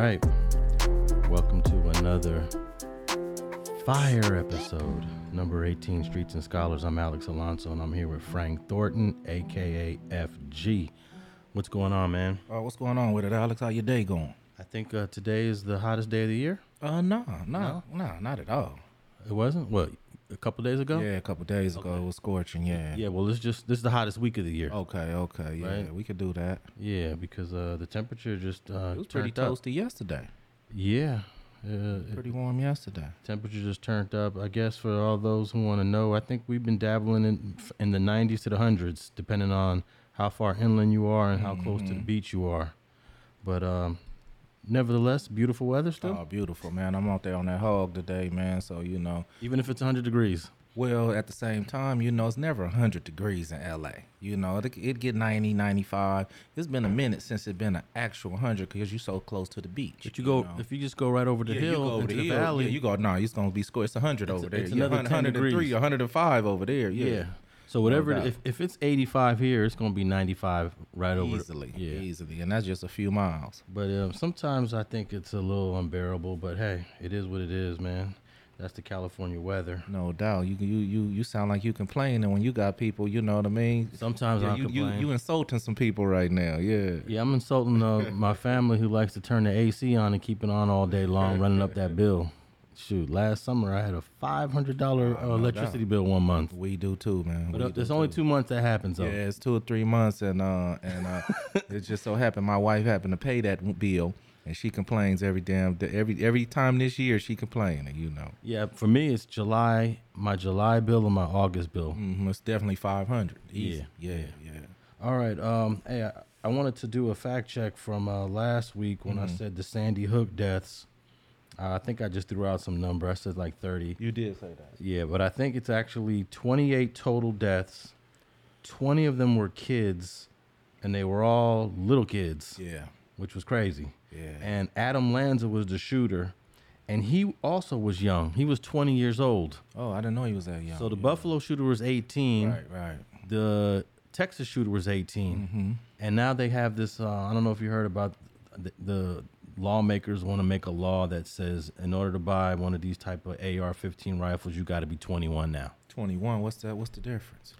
right. Welcome to another fire episode, number 18 Streets and Scholars. I'm Alex Alonso, and I'm here with Frank Thornton, aka FG. What's going on, man? Uh, what's going on with it, Alex? How your day going? I think uh, today is the hottest day of the year. Uh, no, no, no, not at all. It wasn't? What, a couple days ago? Yeah, a couple days ago it was scorching. Yeah. Yeah, well, it's just, this is the hottest week of the year. Okay, okay, yeah, Right. we could do that. Yeah, because uh, the temperature just uh, It was pretty turned up. toasty yesterday. Yeah. Uh, Pretty warm yesterday. temperature just turned up. I guess for all those who want to know, I think we've been dabbling in in the 90s to the hundreds, depending on how far inland you are and how close to the Mhm. beach you are. But um, nevertheless, beautiful weather still, Oh, beautiful, man. I'm out there on that hog today, man. So you know, even if it's 100 degrees. well, at the same time, you know, it's never 100 degrees in LA. You know, it it get 90, 95. It's been a minute since it's been an actual 100 because you're so close to the beach. But you go know. if you just go right over the Yeah, you hill over the the, hill, valley. Yeah, you go. No, it's gonna be score. It's hundred It's- over there. it's yeah, another 10 103, degrees. 105 over there. yeah. Yeah, So whatever, doubt. if, if it's 85 here, it's gonna be 95 right over. easily, Yeah. easily, and that's just a few miles. But um, sometimes I think it's a little unbearable. But hey, it is what it is, man. That's the California weather. No doubt. You you you you sound like you complaining and when you got people. You know what I mean? Sometimes Yeah, I you, you you insulting some people right now. Yeah. Yeah, I'm insulting uh, my family who likes to turn the AC on and keep it on all day long, running up that bill. Shoot, last summer I had a five hundred dollar uh, electricity bill one month. We do too, man. But uh, there's only too. two months that happens though. Yeah, it's two or three months, and uh, and uh, it just so happened my wife happened to pay that bill, and she complains every damn day, every every time this year she complaining. You know, Yeah, for me it's July, my July bill and my August bill. mm it's definitely five hundred. Yeah, yeah, yeah. All right, um, hey, I, I wanted to do a fact check from uh, last week when I Mhm. said the Sandy Hook deaths. I think I just threw out some number. I said like thirty. You did say that. Yeah, but I think it's actually 28 total deaths. 20 of them were kids, and they were all little kids, Yeah, which was crazy. yeah. And Adam Lanza was the shooter, and he also was young. He was 20 years old. oh, I didn't know he was that young. so the yeah. Buffalo shooter was 18. Right, right. The Texas shooter was 18. Mm-hmm. And now they have this. Uh, I don't know if you heard about the, the lawmakers want to make a law that says in order to buy one of these type of AR-15 rifles, you got to be 21 now. Twenty one. What's that? What's the difference?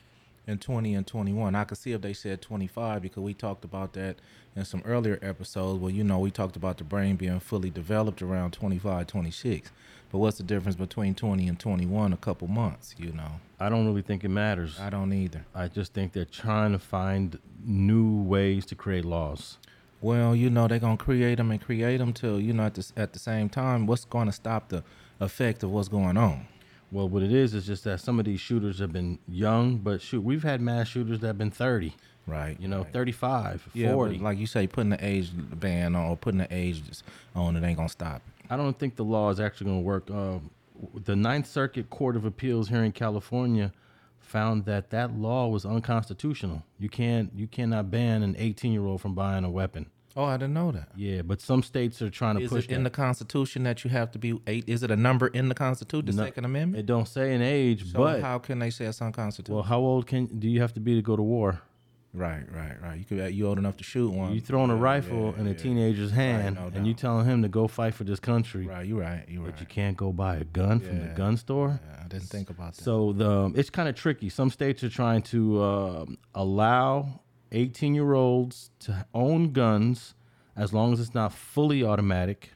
In twenty and twenty one, I could see if they said twenty five because we talked about that in some earlier episodes. Well, you know, we talked about the brain being fully developed around 25, 26. But what's the difference between twenty and twenty one? A couple months. You know, I don't really think it matters. I don't either. I just think they're trying to find new ways to create laws. Well, you know, they're gonna create them and create them till you know at the at the same time. What's going to stop the effect of what's going on? Well, what it is is just that some of these shooters have been young, but shoot, we've had mass shooters that have been 30, Right. you know, right. 35, Yeah, 40. but like you say, putting the age ban on or putting the age on it ain't gonna stop. I don't think the law is actually going to work. Uh, the Ninth Circuit Court of Appeals here in California found that that law was unconstitutional. You can't, you cannot ban an 18 year old from buying a weapon. Oh, I didn't know that. Yeah, but some states are trying to Is push it in the. Constitution that you have to be eight? Is it a number in the Constitution, the No, Second Amendment? It don't say an age, so but how can they say it's unconstitutional? well, how old can do you have to be to go to war? Right, right, right. You could you old enough to shoot one. You throwing a Yeah, rifle yeah, in a yeah. teenager's hand, no and you telling him to go fight for this country, Right, you right, you right. but you can't go buy a gun from the gun store. I didn't think about that. So the it's kind of tricky. Some states are trying to um allow 18 year olds to own guns as long as it's not fully automatic.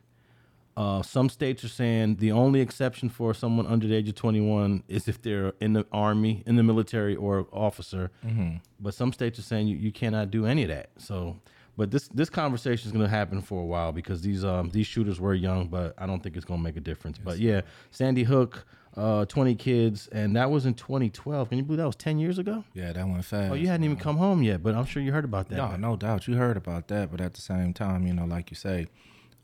Uh, some states are saying the only exception for someone under the age of 21 is if they're in the army, in the military, or officer. Mm-hmm. But some states are saying you, you cannot do any of that. So, but this this conversation is going to happen for a while because these um these shooters were young, but I don't think it's going to make a difference. but yeah, Sandy Hook, uh, 20 kids, and that was in 2012. Can you believe that was 10 years ago? yeah, that went fast. Oh, you hadn't even come home yet, but I'm sure you heard about that. No, no doubt. You heard about that, but at the same time, you know, like you say,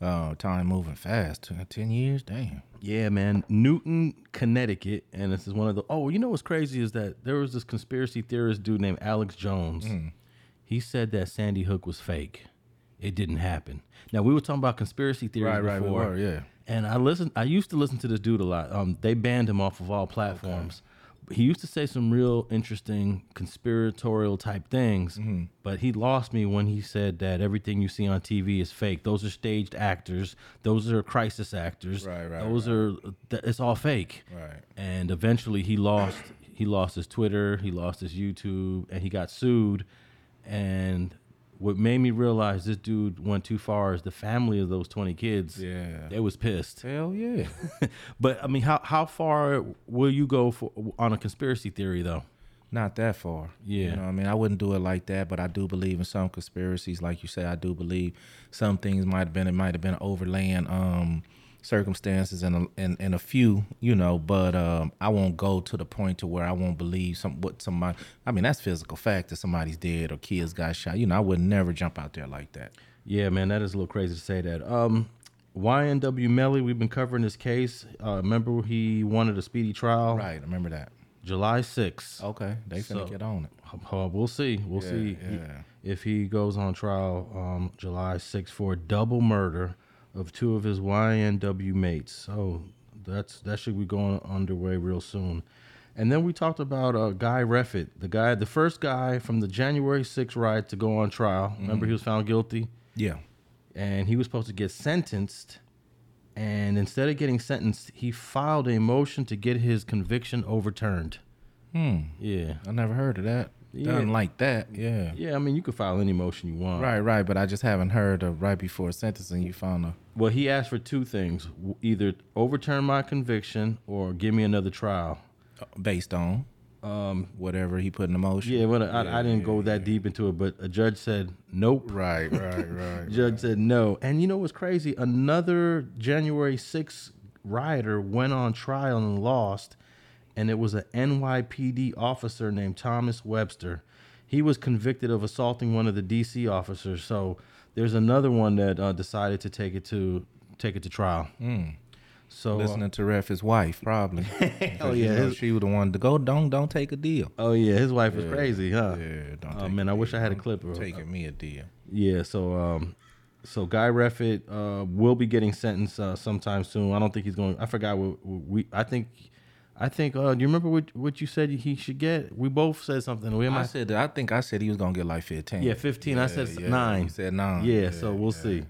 uh, time moving fast. Ten years, damn. Yeah, man. Newtown, Connecticut, and this is one of the. Oh, you know what's crazy is that there was this conspiracy theorist dude named Alex Jones. Mm. He said that Sandy Hook was fake. It didn't happen. Now we were talking about conspiracy theories Right, right, we before, were, yeah. and I listened. I used to listen to this dude a lot. Um, they banned him off of all platforms. He used to say some real interesting conspiratorial type things, Mm-hmm. but he lost me when he said that everything you see on TV is fake. Those are staged actors. Those are crisis actors. Right, right, Those are th- it's all fake. Right. And eventually he lost he lost his Twitter, he lost his YouTube, and he got sued. And what made me realize this dude went too far is the family of those 20 kids. Yeah. They was pissed. Hell yeah. But I mean, how how far will you go for on a conspiracy theory though? Not that far. Yeah. You know, what I mean, I wouldn't do it like that, but I do believe in some conspiracies. Like you say, I do believe some things might have been it might have been overlaying um circumstances and a, and, and a few, you know, but um I won't go to the point to where I won't believe some what somebody I mean, that's physical fact that somebody's dead or kids got shot. You know, I would never jump out there like that. Yeah, man, that is a little crazy to say that. Um, YNW Melly, we've been covering this case. Uh, remember he wanted a speedy trial, Right, I remember that. July 6th. Okay, they finna So- get on it. Uh, we'll see. We'll Yeah, see yeah. if he goes on trial um, July 6th for a double murder of two of his YNW mates. So that's that should be going underway real soon. And then we talked about uh, Guy Reffitt, the guy, the first guy from the January 6th riot to go on trial. Remember, he was found guilty, Yeah. and he was supposed to get sentenced. And instead of getting sentenced, he filed a motion to get his conviction overturned. Hmm. Yeah, I never heard of that. Yeah. Done like that. Yeah. yeah. I mean, you could file any motion you want. Right, right, but I just haven't heard of right before sentencing you found a Well, he asked for two things: either overturn my conviction or give me another trial. based on Um, whatever he put in the motion. yeah, well, I, I didn't go that deep into it, but a judge said nope. Right, right, right. Judge said no. And you know what's crazy? Another January 6th rioter went on trial and lost, and it was an NYPD officer named Thomas Webster. He was convicted of assaulting one of the DC officers. So there's another one that uh, decided to take it to take it to trial. So uh, Listening to Ref, his wife, probably. Oh, yeah, his- she was the one to go. Don't don't take a deal. Oh yeah, his wife was crazy, huh? Yeah, don't. Oh man, a I wish. I had a clip of taking me a deal. Yeah, so um, so Guy Reffitt uh will be getting sentenced uh, sometime soon. I don't think he's going. I forgot what what we. I think, I think. Uh, do you remember what what you said he should get? We both said something. We I said that. I think I said he was gonna get like fifteen. Yeah, fifteen. I said yeah, nine. He said nine. Yeah, so we'll see.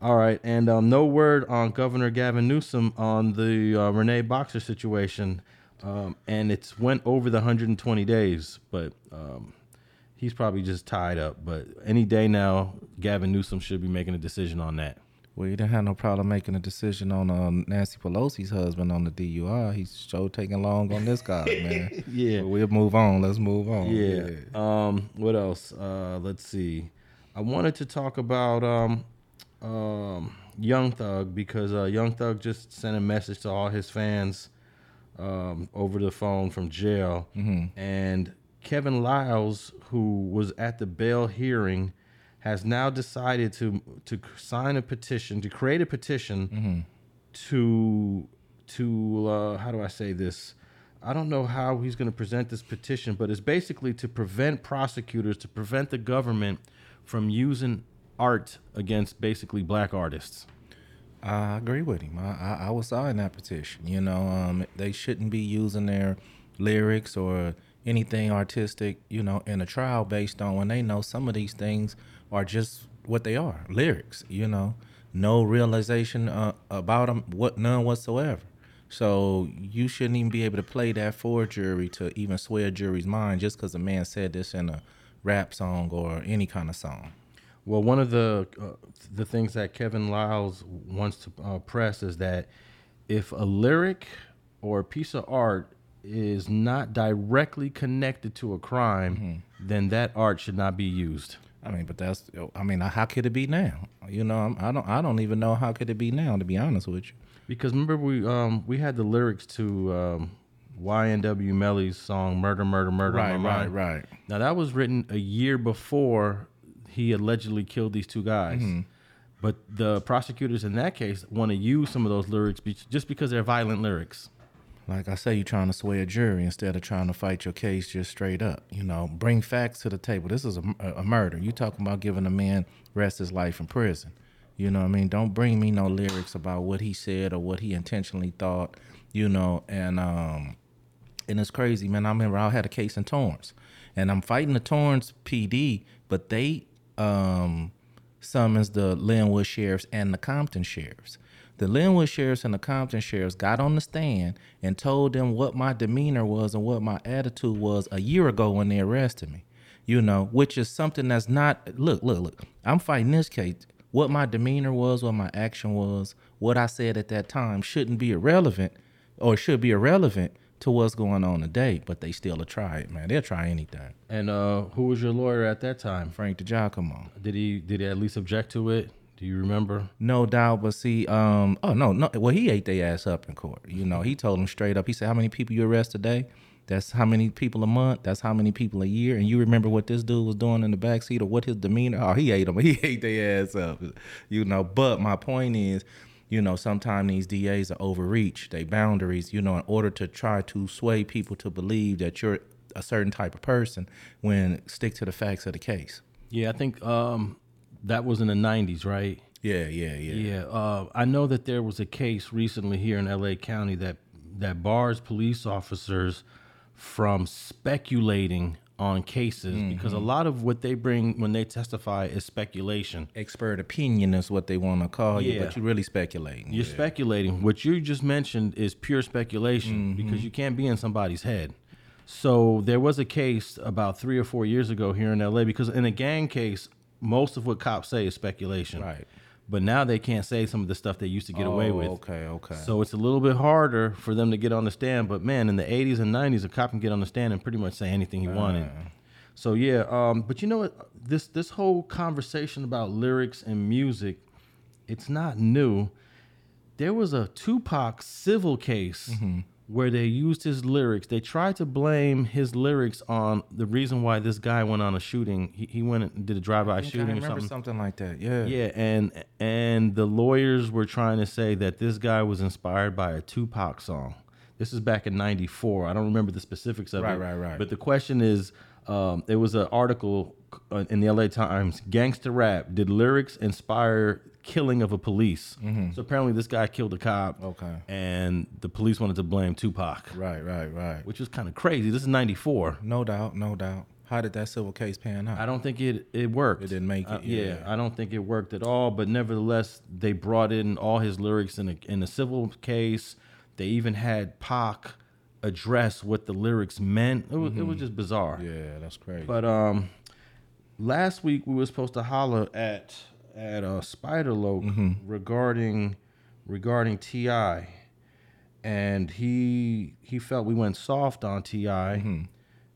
All right, and um, no word on Governor Gavin Newsom on the uh, Renee Boxer situation, um, and it's went over the 120 days, but um, he's probably just tied up. But any day now, Gavin Newsom should be making a decision on that. Well, you didn't have no problem making a decision on um, Nancy Pelosi's husband on the DUI. He's sure taking long on this guy, man. Yeah. But we'll move on. Let's move on. Yeah. Um. What else? Uh. Let's see. I wanted to talk about um, um, Young Thug because uh, Young Thug just sent a message to all his fans, um, over the phone from jail, and Kevin Liles, who was at the bail hearing, has now decided to to sign a petition to create a petition to to uh, how do I say this? I don't know how he's going to present this petition, but it's basically to prevent prosecutors, to prevent the government from using art against basically black artists. I agree with him. I, I, I was signing that petition. You know, um, they shouldn't be using their lyrics or anything artistic, you know, in a trial based on when they know some of these things are just what they are lyrics, you know, no realization uh, about them, what none whatsoever. So you shouldn't even be able to play that for a jury to even sway a jury's mind just because a man said this in a rap song or any kind of song. Well, one of the uh, the things that Kevin Liles wants to uh, press is that if a lyric or a piece of art is not directly connected to a crime, then that art should not be used. I mean, but that's I mean, how could it be now? You know, I'm- I don't I don't even know how could it be now. To be honest with you, Because remember we um we had the lyrics to um YNW Melly's song "Murder, Murder, Murder." My Mind. right. Now that was written a year before he allegedly killed these two guys. Mm-hmm. But the prosecutors in that case want to use some of those lyrics be- just because they're violent lyrics. Like I say, you're trying to sway a jury instead of trying to fight your case just straight up. You know, bring facts to the table. This is a, a murder. You talking about giving a man rest his life in prison. You know what I mean? Don't bring me no lyrics about what he said or what he intentionally thought. You know, and um, And it's crazy, man. I remember I had a case in Torrance, and I'm fighting the Torrance PD, but they um, summons the Lynwood sheriffs and the Compton sheriffs. The Lynwood sheriffs and the Compton sheriffs got on the stand and told them what my demeanor was and what my attitude was a year ago when they arrested me. You know, which is something that's not look, look, look. I'm fighting this case. What my demeanor was, what my action was, what I said at that time shouldn't be irrelevant or should be irrelevant to what's going on today, but they still try it, man. They'll try anything. And uh, who was your lawyer at that time? Frank DiGiacomo. Did he did he at least object to it? Do you remember? No doubt, but see, um, oh no, no. Well, he ate their ass up in court. You know, he told them straight up. He said, "How many people you arrest today? That's how many people a month. That's how many people a year." And you remember what this dude was doing in the backseat or what his demeanor? Oh, he ate them. He ate their ass up. You know. But my point is, you know, sometimes these DAs are overreach they boundaries, you know, in order to try to sway people to believe that you're a certain type of person when stick to the facts of the case. Yeah, I think um, that was in the '90s, right? Yeah, yeah, yeah. Yeah, uh, I know that there was a case recently here in LA County that that bars police officers from speculating on cases mm-hmm. because a lot of what they bring when they testify is speculation. Expert opinion is what they want to call yeah. you, but you're really speculating. You're yeah. speculating. What you just mentioned is pure speculation mm-hmm. because you can't be in somebody's head. So there was a case about three or four years ago here in LA because in a gang case, most of what cops say is speculation. Right but now they can't say some of the stuff they used to get oh, away with. Okay, okay. So it's a little bit harder for them to get on the stand. But man, in the 80s and 90s, a cop can get on the stand and pretty much say anything he uh. wanted. So yeah, um, but you know what? This this whole conversation about lyrics and music, it's not new. There was a Tupac civil case mm-hmm where they used his lyrics. They tried to blame his lyrics on the reason why this guy went on a shooting. He, he went and did a drive-by shooting or something. Something like that. Yeah. Yeah, and and the lawyers were trying to say that this guy was inspired by a Tupac song. This is back in '94. I don't remember the specifics of right, it. Right, right, right. But the question is, um, there was an article uh, in the LA Times. Gangster rap. Did lyrics inspire killing of a police. Mm-hmm. So apparently, this guy killed a cop. Okay. And the police wanted to blame Tupac. Right, right, right. Which was kind of crazy. This is '94. No doubt, no doubt. How did that civil case pan out? I don't think it it worked. It didn't make it. Uh, yeah. yeah. I don't think it worked at all. But nevertheless, they brought in all his lyrics in a in a civil case. They even had Pac address what the lyrics meant. It was mm-hmm. it was mm-hmm. just bizarre. Yeah, that's crazy. But um, last week we were supposed to holler at at uh, Spider Loc mm-hmm. regarding regarding Ti, and he he felt we went soft on Ti, mm-hmm.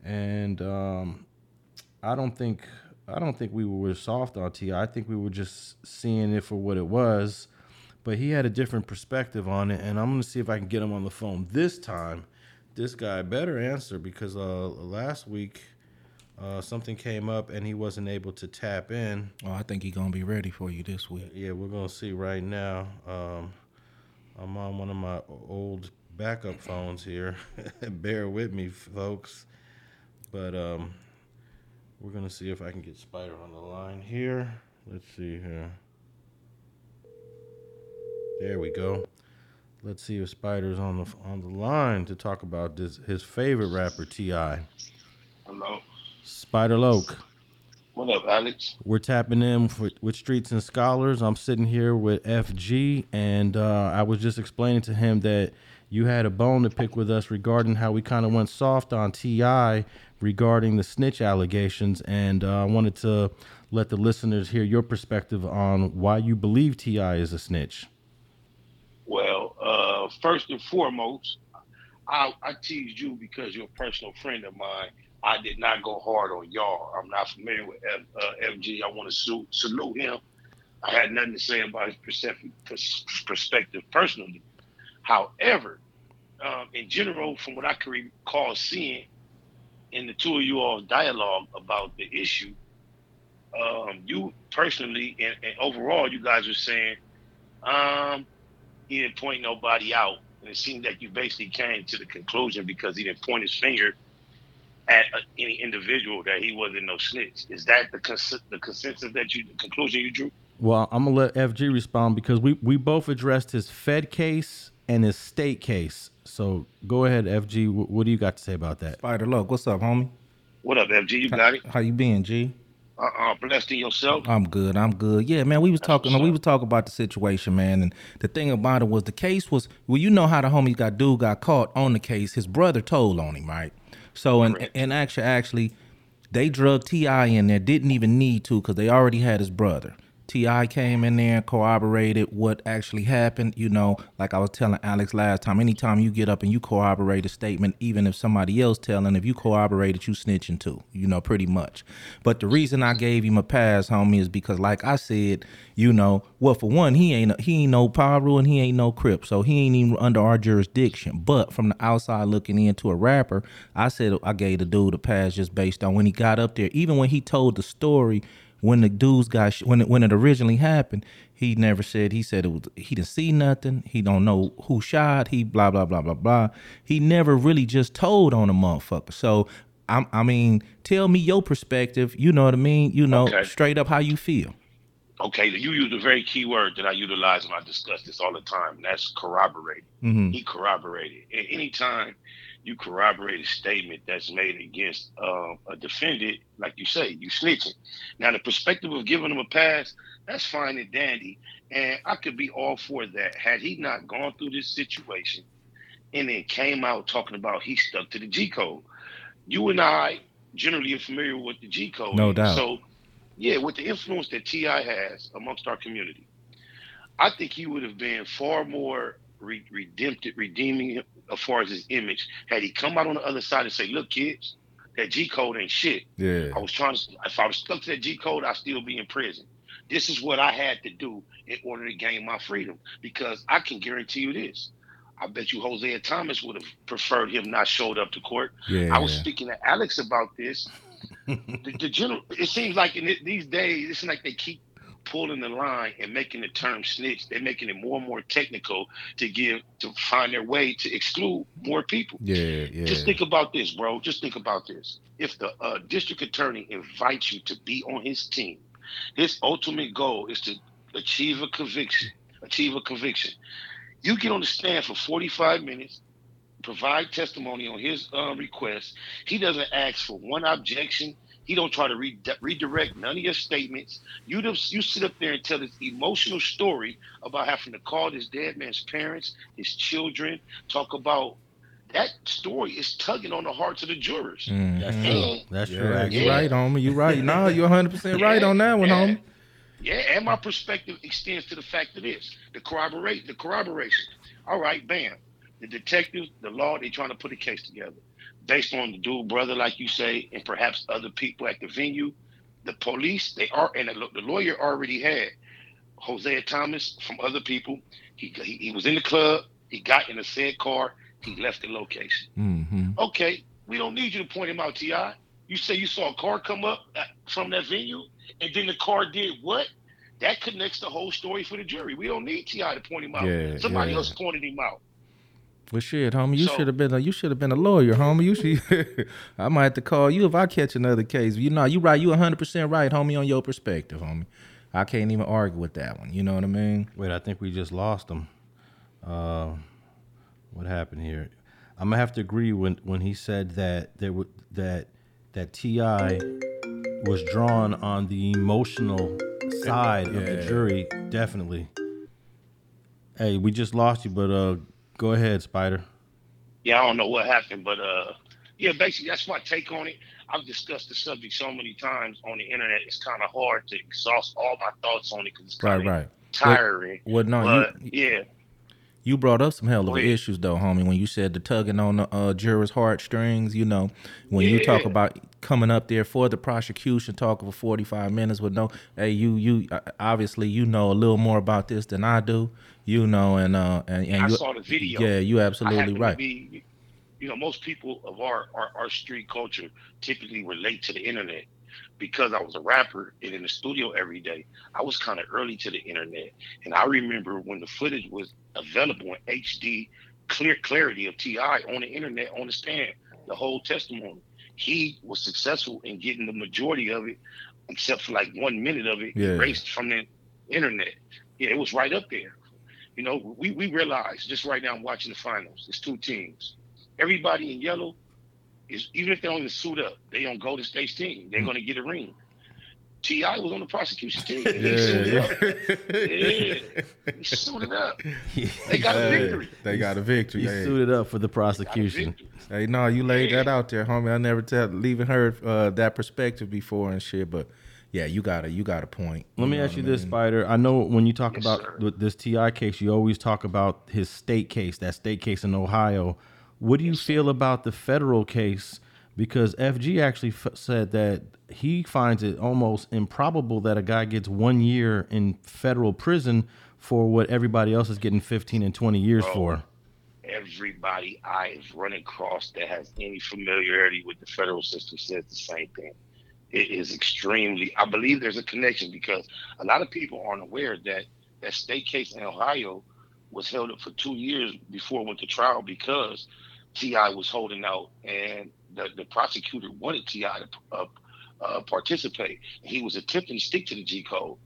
and um, I don't think I don't think we were soft on Ti. I think we were just seeing it for what it was, but he had a different perspective on it, and I'm gonna see if I can get him on the phone this time. This guy better answer because uh, last week uh, something came up and he wasn't able to tap in. Oh, I think he's gonna be ready for you this week. Yeah, we're gonna see right now. Um, I'm on one of my old backup phones here. Bear with me, folks. But um, we're gonna see if I can get Spider on the line here. Let's see here. There we go. Let's see if Spider's on the on the line to talk about this his favorite rapper Ti. Hello. Spider Loc. What up, Alex? We're tapping in for, with Streets and Scholars. I'm sitting here with FG, and uh, I was just explaining to him that you had a bone to pick with us regarding how we kind of went soft on Ti regarding the snitch allegations, and uh, I wanted to let the listeners hear your perspective on why you believe Ti is a snitch. Well, uh, first and foremost, I, I teased you because you're a personal friend of mine I did not go hard on y'all. I'm not familiar with F, uh, FG. I want to salute him. I had nothing to say about his perspective personally. However, um, in general, from what I can recall seeing in the two of you all dialogue about the issue, um, you personally and, and, overall, you guys are saying um, he didn't point nobody out. And it seemed that you basically came to the conclusion because he didn't point his finger at uh, any individual that he wasn't no snitch. Is that the cons- the consensus that you the conclusion you drew? Well, I'm gonna let FG respond because we we both addressed his Fed case and his state case. So go ahead, FG. Wh- What do you got to say about that? Spider Loc, what's up, homie? What up, FG? You got it? How you been, G? Uh, uh blessed in yourself. I'm good. I'm good. Yeah, man. We was talking. what's We was talking about the situation, man. And the thing about it was the case was well, you know how the homie got dude got caught on the case. His brother told on him, right? So in Correct. in actually, actually, they drug Ti in there. Didn't even need to because they already had his brother. Ti came in there and corroborated what actually happened. You know, like I was telling Alex last time. Anytime you get up and you corroborate a statement, even if somebody else telling, if you corroborate it, you snitching too. You know, pretty much. But the reason I gave him a pass, homie, is because, like I said, you know, well, for one, he ain't he ain't no Piru and he ain't no Crip, so he ain't even under our jurisdiction. But from the outside looking into a rapper, I said I gave the dude a pass just based on when he got up there. Even when he told the story when the dudes got sh- when it, when it originally happened, he never said he said it was he didn't see nothing. He don't know who shot. He blah blah blah blah blah. He never really just told on a motherfucker. So I'm, I mean, tell me your perspective. You know what I mean? You know, Okay. straight up how you feel. Okay, you use a very key word that I utilize when I discuss this all the time, and that's corroborate. hmm He corroborated. And anytime you corroborate a statement that's made against uh, a defendant, like you say, you snitching. Now, the perspective of giving him a pass, that's fine and dandy, and I could be all for that. Had he not gone through this situation and then came out talking about he stuck to the G code, you and I generally are familiar with the G code. No doubt. So, yeah, with the influence that Ti has amongst our community, I think he would have been far more re- redemptive, redeeming as far as his image had he come out on the other side and say, "Look, kids, that G code ain't shit. Yeah. I was trying to. If I was stuck to that G code, I'd still be in prison. This is what I had to do in order to gain my freedom. Because I can guarantee you this." I bet you Hosea Thomas would have preferred him not showed up to court. Yeah. I was speaking to Alex about this. the, the general, it seems like in it, these days, it's like they keep pulling the line and making the term snitch. They're making it more and more technical to give to find their way to exclude more people. yeah. Yeah. Just think about this, bro. Just think about this. If the uh, district attorney invites you to be on his team, his ultimate goal is to achieve a conviction. Achieve a conviction. You get on the stand for 45 minutes, provide testimony on his uh, request. He doesn't ask for one objection. He don't try to re- redirect none of your statements. You just, you sit up there and tell this emotional story about having to call this dead man's parents, his children, talk about that story is tugging on the hearts of the jurors. Mhm. That's true. That's true. Yeah, Actually. you right, homie. You're right. No, you're 100 percent right on that one, Yeah. homie. Yeah, and my perspective extends to the fact of this: the corroborate, the corroboration. All right, bam. The detectives, the law, they trying to put a case together based on the dual brother, like you say, and perhaps other people at the venue. The police, they are, and the, lawyer already had Hosea Thomas from other people. He, he he was in the club. He got in a said car. He left the location. Mm-hmm. Okay, we don't need you to point him out, Ti. You say you saw a car come up from that venue, and then the car did what? That connects the whole story for the jury. We don't need Ti to point him out. Yeah, Somebody yeah. else pointed him out. Well, shit, homie, you So- should have been a you should have been a lawyer, homie. You should. I might have to call you if I catch another case. You know, you right. You 100 percent right, homie, on your perspective, homie. I can't even argue with that one. You know what I mean? Wait, I think we just lost him. Uh, what happened here? I'm gonna have to agree when when he said that there would that that Ti was drawn on the emotional side of the Yeah. jury. Definitely. Hey, we just lost you, but uh, go ahead, Spider. Yeah, I don't know what happened, but uh, yeah, basically that's my take on it. I've discussed the subject so many times on the internet. It's kind of hard to exhaust all my thoughts on it because it's Right, kind of right. tiring. Well, no, but you yeah, you brought up some hell of issues though, homie. When you said the tugging on the uh, jurors' heartstrings, you know, when you talk about coming up there for the prosecution, talking for 45 minutes with no, hey, you you uh, obviously you know a little more about this than I do, you know, and uh and, and I you, saw the video. yeah, you I absolutely to right. be- you know, most people of our, our, our street culture typically relate to the internet because I was a rapper and in the studio every day. I was kind of early to the internet. And I remember when the footage was available in HD, clear clarity of TI on the internet, on the stand, the whole testimony. He was successful in getting the majority of it, except for like one minute of it Yeah. erased from the internet. Yeah, it was right up there. You know, we, we realize just right now I'm watching the finals. It's two teams. Everybody in yellow is even if they don't even suit up, they on Golden State's team. They're gonna get a ring. T.I. was on the prosecution team. He suited up. Yeah. He suited up. They got a victory. They got a victory. He Hey. suited up for the prosecution. Hey, no, you laid Yeah. that out there, homie. I never tell, even heard uh, that perspective before and shit. But yeah, you got a you got a point. Let me ask you I this. Spider. I know when you talk Yes, about sir. this Ti case, you always talk about his state case, that state case in Ohio. What do you Yes, sir. feel about the federal case? Because FG actually f- said that he finds it almost improbable that a guy gets one year in federal prison for what everybody else is getting 15 and 20 years Bro. for. Everybody I've run across that has any familiarity with the federal system says the same thing. It is extremely. I believe there's a connection because a lot of people aren't aware that that state case in Ohio was held up for two years before it went to trial because Ti was holding out and the, the prosecutor wanted Ti to uh, uh, participate. He was attempting to stick to the G code,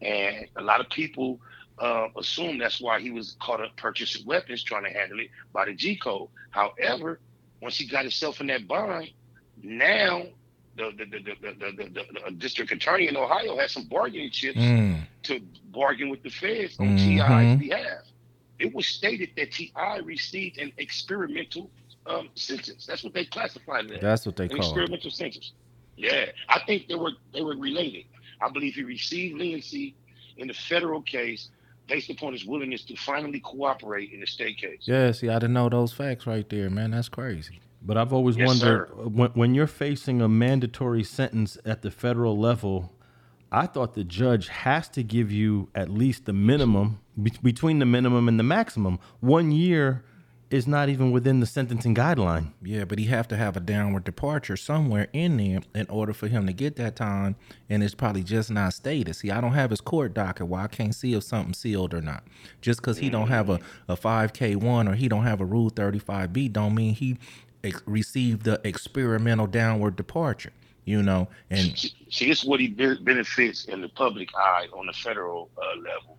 and a lot of people uh, assume that's why he was caught up purchasing weapons, trying to handle it by the G code. However, once he got himself in that bind, now the the the, the, the, the, the, the district attorney in Ohio had some bargaining chips Mm, to bargain with the feds on Mhm. TI's behalf. It was stated that TI received an experimental um, sentence. That's what they classified it as. that's what they An call it. experimental sentence. Yeah, I think they were they were related. I believe he received leniency in the federal case based upon his willingness to finally cooperate in the state case. Yeah, see, I didn't know those facts right there, man. That's crazy. But I've always Yes, wondered uh, when, when you're facing a mandatory sentence at the federal level, I thought the judge has to give you at least the minimum be- between the minimum and the maximum. One year is not even within the sentencing guideline. Yeah, but he have to have a downward departure somewhere in there in order for him to get that time, and it's probably just not stated. See, I don't have his court docket, where I can't see if something's sealed or not. Just because he don't have a mm. a five K one or he don't have a Rule thirty five B, don't mean he ex- received the experimental downward departure. You know, and See, this is what he be- benefits in the public eye on the federal uh, level.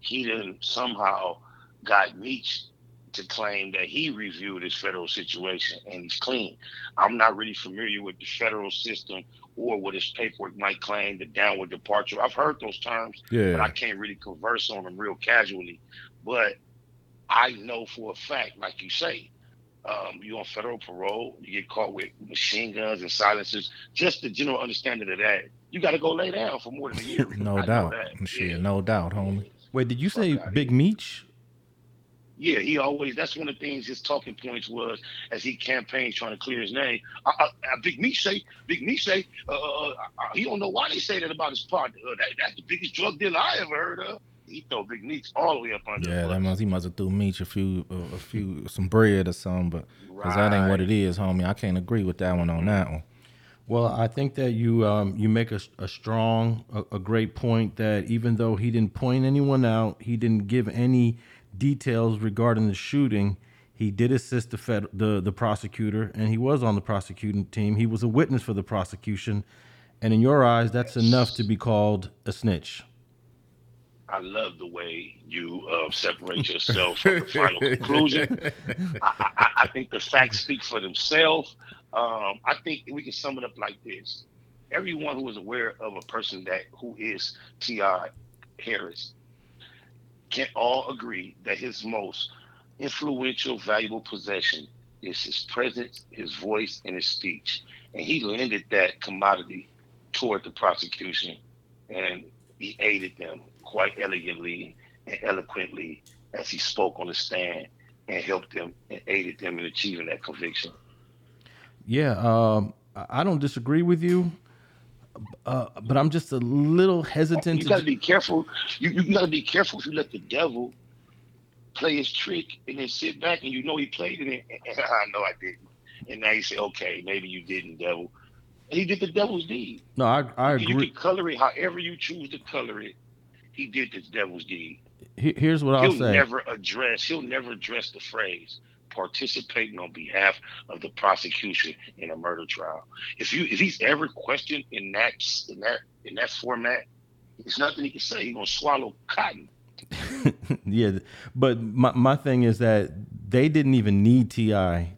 He then somehow got Meech to claim that he reviewed his federal situation and he's clean. I'm not really familiar with the federal system or what his paperwork might claim, the downward departure. I've heard those terms, yeah. but I can't really converse on them real casually. But I know for a fact, like you say, um, you on federal parole, you get caught with machine guns and silencers. Just the general understanding of that, you got to go lay down for more than a year. no I doubt, that. shit, Yeah. no doubt, homie. Wait, did you say outta Big here. Meech? Yeah, he always. That's one of the things his talking points was as he campaigned trying to clear his name. I, I, I, Big Me say, Big Me say, uh, uh, uh, he don't know why they say that about his partner. Uh, that, that's the biggest drug dealer I ever heard of. He throw Big Meech all the way up under. Yeah, the that bus. must he must have threw Meech a few a, a few some bread or something, but because that ain't what it is, homie. I can't agree with that one on that one. Well, I think that you um, you make a, a strong, a, a great point that even though he didn't point anyone out, he didn't give any details regarding the shooting. He did assist the fed, the the prosecutor, and he was on the prosecuting team. He was a witness for the prosecution, and in your eyes, that's enough to be called a snitch. I love the way you uh, separate yourself from the final conclusion. I, I, I think the facts speak for themselves. Um, I think we can sum it up like this: Everyone who is aware of a person that who is Ti Harris can all agree that his most influential, valuable possession is his presence, his voice, and his speech, and he lended that commodity toward the prosecution, and he aided them quite elegantly and eloquently as he spoke on the stand and helped them and aided them in achieving that conviction. Yeah, um, I don't disagree with you, uh, but I'm just a little hesitant You to. got to be careful. You, you got to be careful if you let the devil play his trick and then sit back and you know he played it. And, I know I didn't. And now you say, okay, maybe you didn't, devil. And he did the devil's deed. no, I, I You agree. can color it however you choose to color it. He did the devil's deed. Here's what I'll he'll say. never address he'll never address the phrase participating on behalf of the prosecution in a murder trial. If you if he's ever questioned in that in that in that format, there's nothing he can say. He's gonna swallow cotton. yeah, but my my thing is that they didn't even need Ti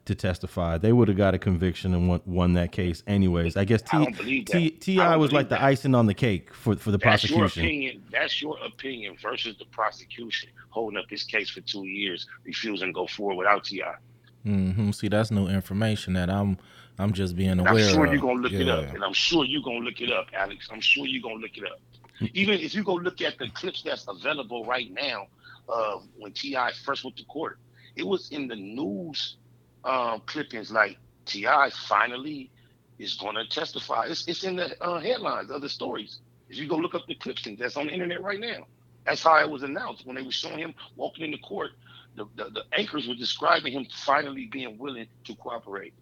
to testify. They would have got a conviction and won, won that case anyways. I guess T, I don't believe that. T, Ti was like believe the icing on the cake for for the That's your prosecution. opinion. That's your opinion versus the prosecution holding up his case for two years, refusing to go forward without Ti. hmm See, that's new information that I'm I'm just being And aware I'm sure of. you're gonna look it up, and I'm sure you're gonna look it up, Alex. I'm sure you're gonna look it up. Even if you go look at the clips that's available right now, uh, when Ti first went to court, it was in the news um, clippings like Ti finally is gonna testify. It's it's in the uh, headlines of the stories. If you go look up the clips, and that's on the internet right now. That's how it was announced when they were showing him walking into court. The, the, the anchors were describing him finally being willing to cooperate.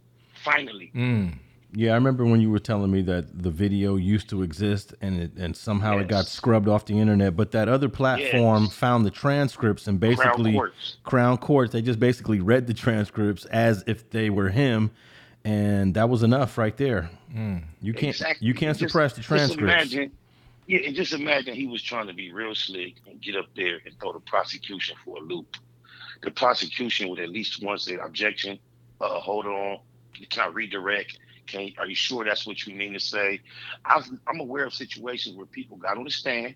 Finally. Mm. Yeah, I remember when you were telling me that the video used to exist and it, and somehow it got scrubbed off the internet, but that other platform Yes. found the transcripts and Crown basically courts. Crown Courts, they just basically read the transcripts as if they were him, and that was enough right there. Mm. You can't Exactly. you can't Just- suppress the Just transcripts. imagine, yeah, and just imagine he was trying to be real slick and get up there and throw the prosecution for a loop. The prosecution would at least once say objection, uh, hold on, can I redirect? Can are you sure that's what you mean to say? I've, I'm aware of situations where people got on the stand,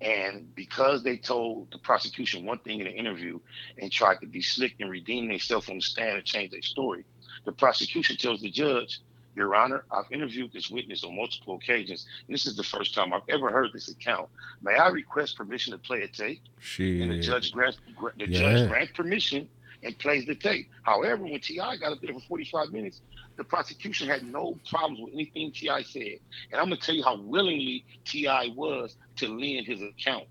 and because they told the prosecution one thing in an interview and tried to be slick and redeem themselves on the stand and change their story, the prosecution tells the judge, Your Honor, I've interviewed this witness on multiple occasions, and this is the first time I've ever heard this account. May I request permission to play a tape? She And the judge grants the Yeah. judge grants permission and plays the tape. However, when Ti got up there for 45 minutes, the prosecution had no problems with anything Ti said. And I'm gonna tell you how willingly Ti was to lend his account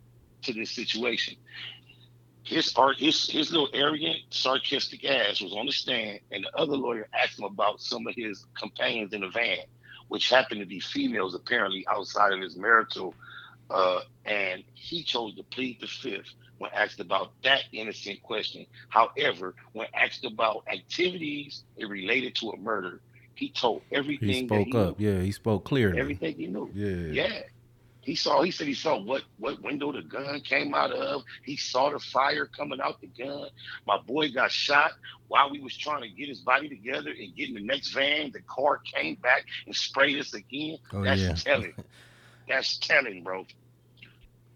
to this situation. His his his little arrogant, sarcastic ass was on the stand, and the other lawyer asked him about some of his companions in the van, which happened to be females apparently outside of his marital uh, and he chose to plead the fifth when asked about that innocent question. However, when asked about activities it related to a murder, he told everything He that spoke he up. knew. Yeah, he spoke clearly. Everything he knew. Yeah. Yeah. He saw, he said he saw what what window the gun came out of. He saw the fire coming out the gun. My boy got shot while we was trying to get his body together and get in the next van. The car came back and sprayed us again. Oh, That's yeah. telling. That's telling, bro.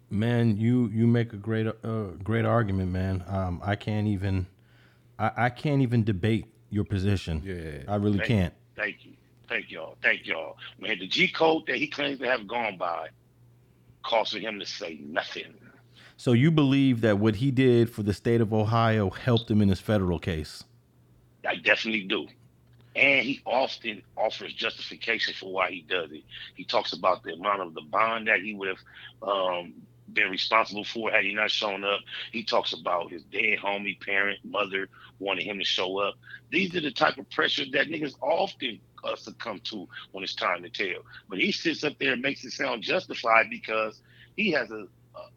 Man, you you make a great uh, great argument, man. Um, I can't even I, I can't even debate your position. Yeah. I really Thank- can't. Thank you. Thank y'all. Thank y'all. Man, the G code that he claims to have gone by calls for him to say nothing. So you believe that what he did for the state of Ohio helped him in his federal case? I definitely do. And he often offers justification for why he does it. He talks about the amount of the bond that he would have um, been responsible for had he not shown up. He talks about his dead homie, parent, mother wanting him to show up. These are the type of pressures that niggas often uh, succumb to when it's time to tell. But he sits up there and makes it sound justified because he has a,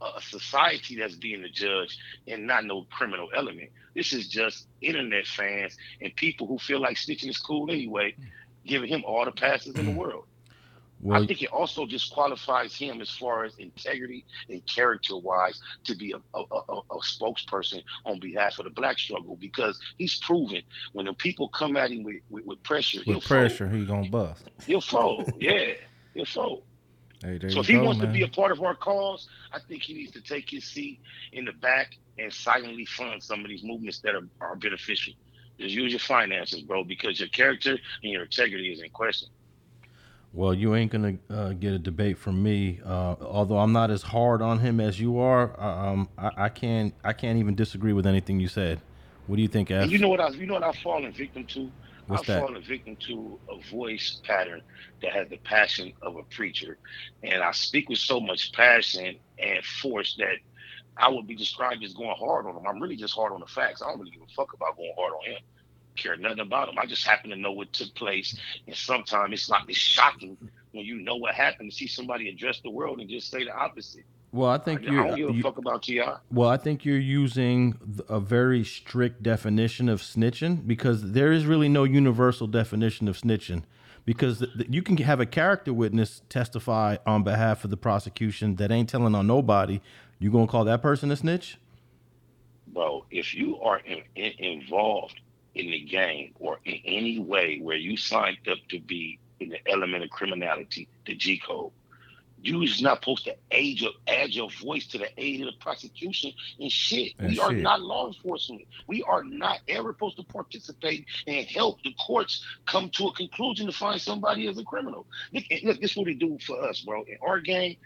a, a society that's being the judge and not no criminal element. This is just internet fans and people who feel like snitching is cool anyway, giving him all the passes in the world. Well, I think it also disqualifies him as far as integrity and character wise to be a, a, a, a spokesperson on behalf of the black struggle because he's proven when the people come at him with, with, with pressure, he'll With pressure, he gonna bust. He'll fold. yeah, he'll fold. Hey, So if he go, wants man. to be a part of our cause, I think he needs to take his seat in the back and silently fund some of these movements that are, are beneficial. Just use your finances, bro, because your character and your integrity is in question. Well, you ain't gonna uh, get a debate from me. Uh, although I'm not as hard on him as you are, um, I, I can't I can't even disagree with anything you said. What do you think? And you know what I you know what I've fallen victim to? What's I've that? fallen victim to a voice pattern that has the passion of a preacher. And I speak with so much passion and force that I would be described as going hard on him. I'm really just hard on the facts. I don't really give a fuck about going hard on him. Care nothing about them. I just happen to know what took place. And sometimes it's like it's shocking when you know what happened to see somebody address the world and just say the opposite. Well, I think I you're. don't give a you- fuck about Ti. Well, I think you're using a very strict definition of snitching because there is really no universal definition of snitching. Because you can have a character witness testify on behalf of the prosecution that ain't telling on nobody. You gonna call that person a snitch? bro, if you are in, in, involved in the game or in any way where you signed up to be in the element of criminality, the G code, you is not supposed to aid your, add your voice to the aid of the prosecution and shit. And we are not law enforcement. We are not ever supposed to participate and help the courts come to a conclusion to find somebody as a criminal. Look, look this is what they do for us, bro. In our game,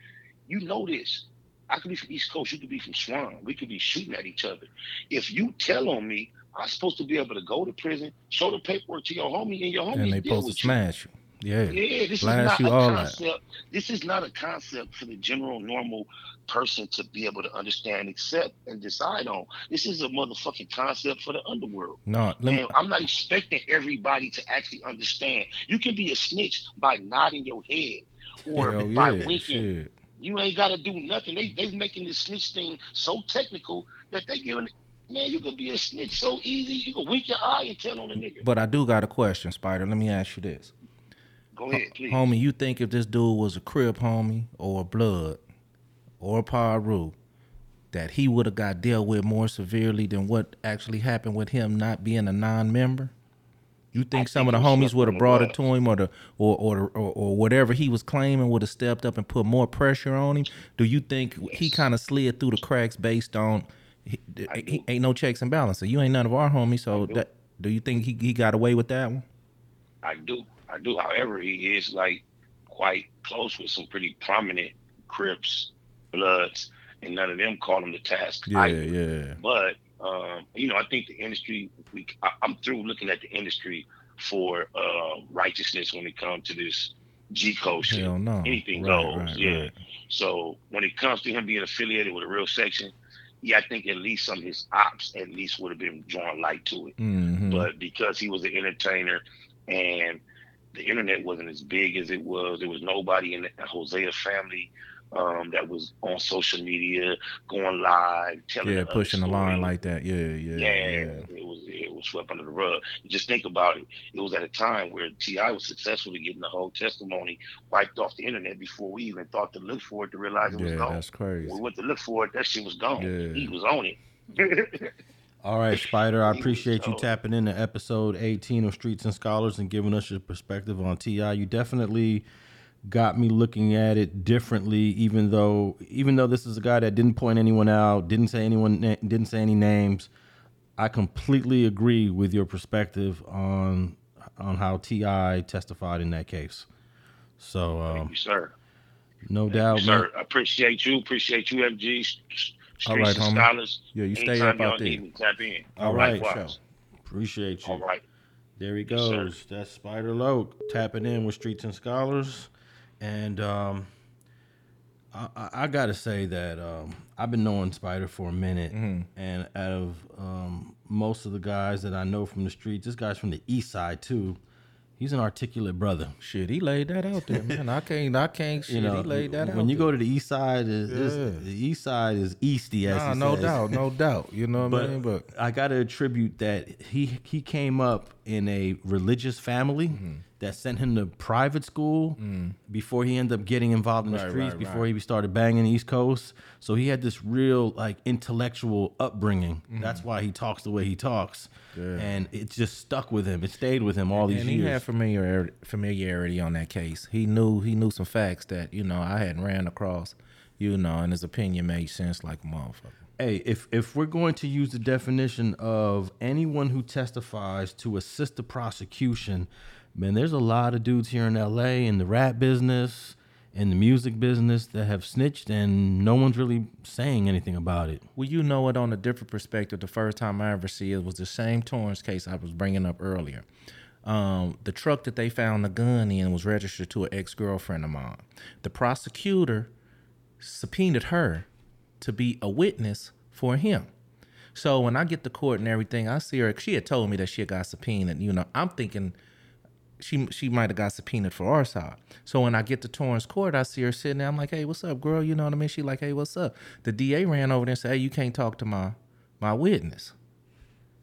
you know this. I could be from East Coast, you could be from Swan. We could be shooting at each other. If you tell on me, I'm supposed to be able to go to prison, show the paperwork to your homie, and your homie and they supposed to smash you. Yeah. you. Yeah, this Blast is not all a that. concept. This is not a concept for the general normal person to be able to understand, accept, and decide on. This is a motherfucking concept for the underworld. No, me, And I'm not expecting everybody to actually understand. You can be a snitch by nodding your head or hell by yeah, winking. shit. You ain't got to do nothing. They they making this snitch thing so technical that they giving. Man, you could be a snitch so easy. You can wink your eye and tell on a nigga. But I do got a question, Spider. Let me ask you this. Go ahead, please. Homie, you think if this dude was a Crip homie or a blood or a Piru, that he would have got dealt with more severely than what actually happened with him not being a non-member? You think I some think of the homies would have brought it to him, or the or or, or or whatever he was claiming would have stepped up and put more pressure on him? Do you think he kind of slid through the cracks based on he, he ain't no checks and balances? You ain't none of our homies, so do. that do you think he, he got away with that one? I do. I do. However, he is like quite close with some pretty prominent Crips, Bloods, and none of them call him the task. Yeah, either. yeah. But um, you know, I think the industry. We, I, I'm through looking at the industry for uh, righteousness when it comes to this G code shit. Hell no. Anything Right, goes. right, yeah. right. So when it comes to him being affiliated with a real section, yeah, I think at least some of his ops at least would have been drawn light to it. Mhm. But because he was an entertainer and the internet wasn't as big as it was, there was nobody in the Hosea family um, that was on social media, going live, telling yeah, pushing the line like that. Yeah, yeah, Yeah, yeah. it was it was swept under the rug. Just think about it. It was at a time where TI was successfully getting the whole testimony wiped off the internet before we even thought to look for it to realize it was Yeah, gone. that's crazy. When we went to look for it, that shit was gone. Yeah. He was on it. All right, Spider. I appreciate you tapping into episode 18 of Streets and Scholars and giving us your perspective on TI. You definitely got me looking at it differently. Even though, even though this is a guy that didn't point anyone out, didn't say anyone, didn't say any names. I completely agree with your perspective on on how TI testified in that case. So, Thank um, you, sir. no doubt, man. Sir, I appreciate you. Appreciate you, MG. Streets right, and homie. Scholars. Yeah, you stay up out there. me, tap in. All right. Appreciate you. All right. There he Yes, goes. That's Spider Loc tapping in with Streets and Scholars. And um, I, I, I got to say that um, I've been knowing Spider for a minute. And out of um, most of the guys that I know from the streets, this guy's from the east side too. He's an articulate brother. Shit, he laid that out there, man. I can't, I can't. Shit, You know, he laid that out. when you there. go to the east side, is Yeah. the east side is easty as Nah, no says. doubt, no doubt. You know what But I mean? But I got to attribute that he he came up in a religious family Mm-hmm. That sent him to private school before he ended up getting involved in the Mm. Right, streets right, before right. he started banging the East Coast. So he had this real like intellectual upbringing. That's why he talks the way he talks. Yeah. and it just stuck with him. It stayed with him all these and he had familiarity, familiarity on that case. He knew he knew some facts that you know I hadn't ran across. You know, and his opinion made sense like a motherfucker. Hey, if if we're going to use the definition of anyone who testifies to assist the prosecution, man, there's a lot of dudes here in LA in the rap business, in the music business that have snitched and no one's really saying anything about it. Well, you know it on a different perspective. The first time I ever see it was the same Torrance case I was bringing up earlier. Um, the truck that they found the gun in was registered to an ex girlfriend of mine. The prosecutor subpoenaed her to be a witness for him. So when I get to court and everything, I see her. She had told me that she had got subpoenaed. You know, I'm thinking she she might have got subpoenaed for our side. So when I get to Torrance Court, I see her sitting there. I'm like, hey, what's up, girl? You know what I mean? She like, hey, what's up? The DA ran over there and said, hey, you can't talk to my my witness.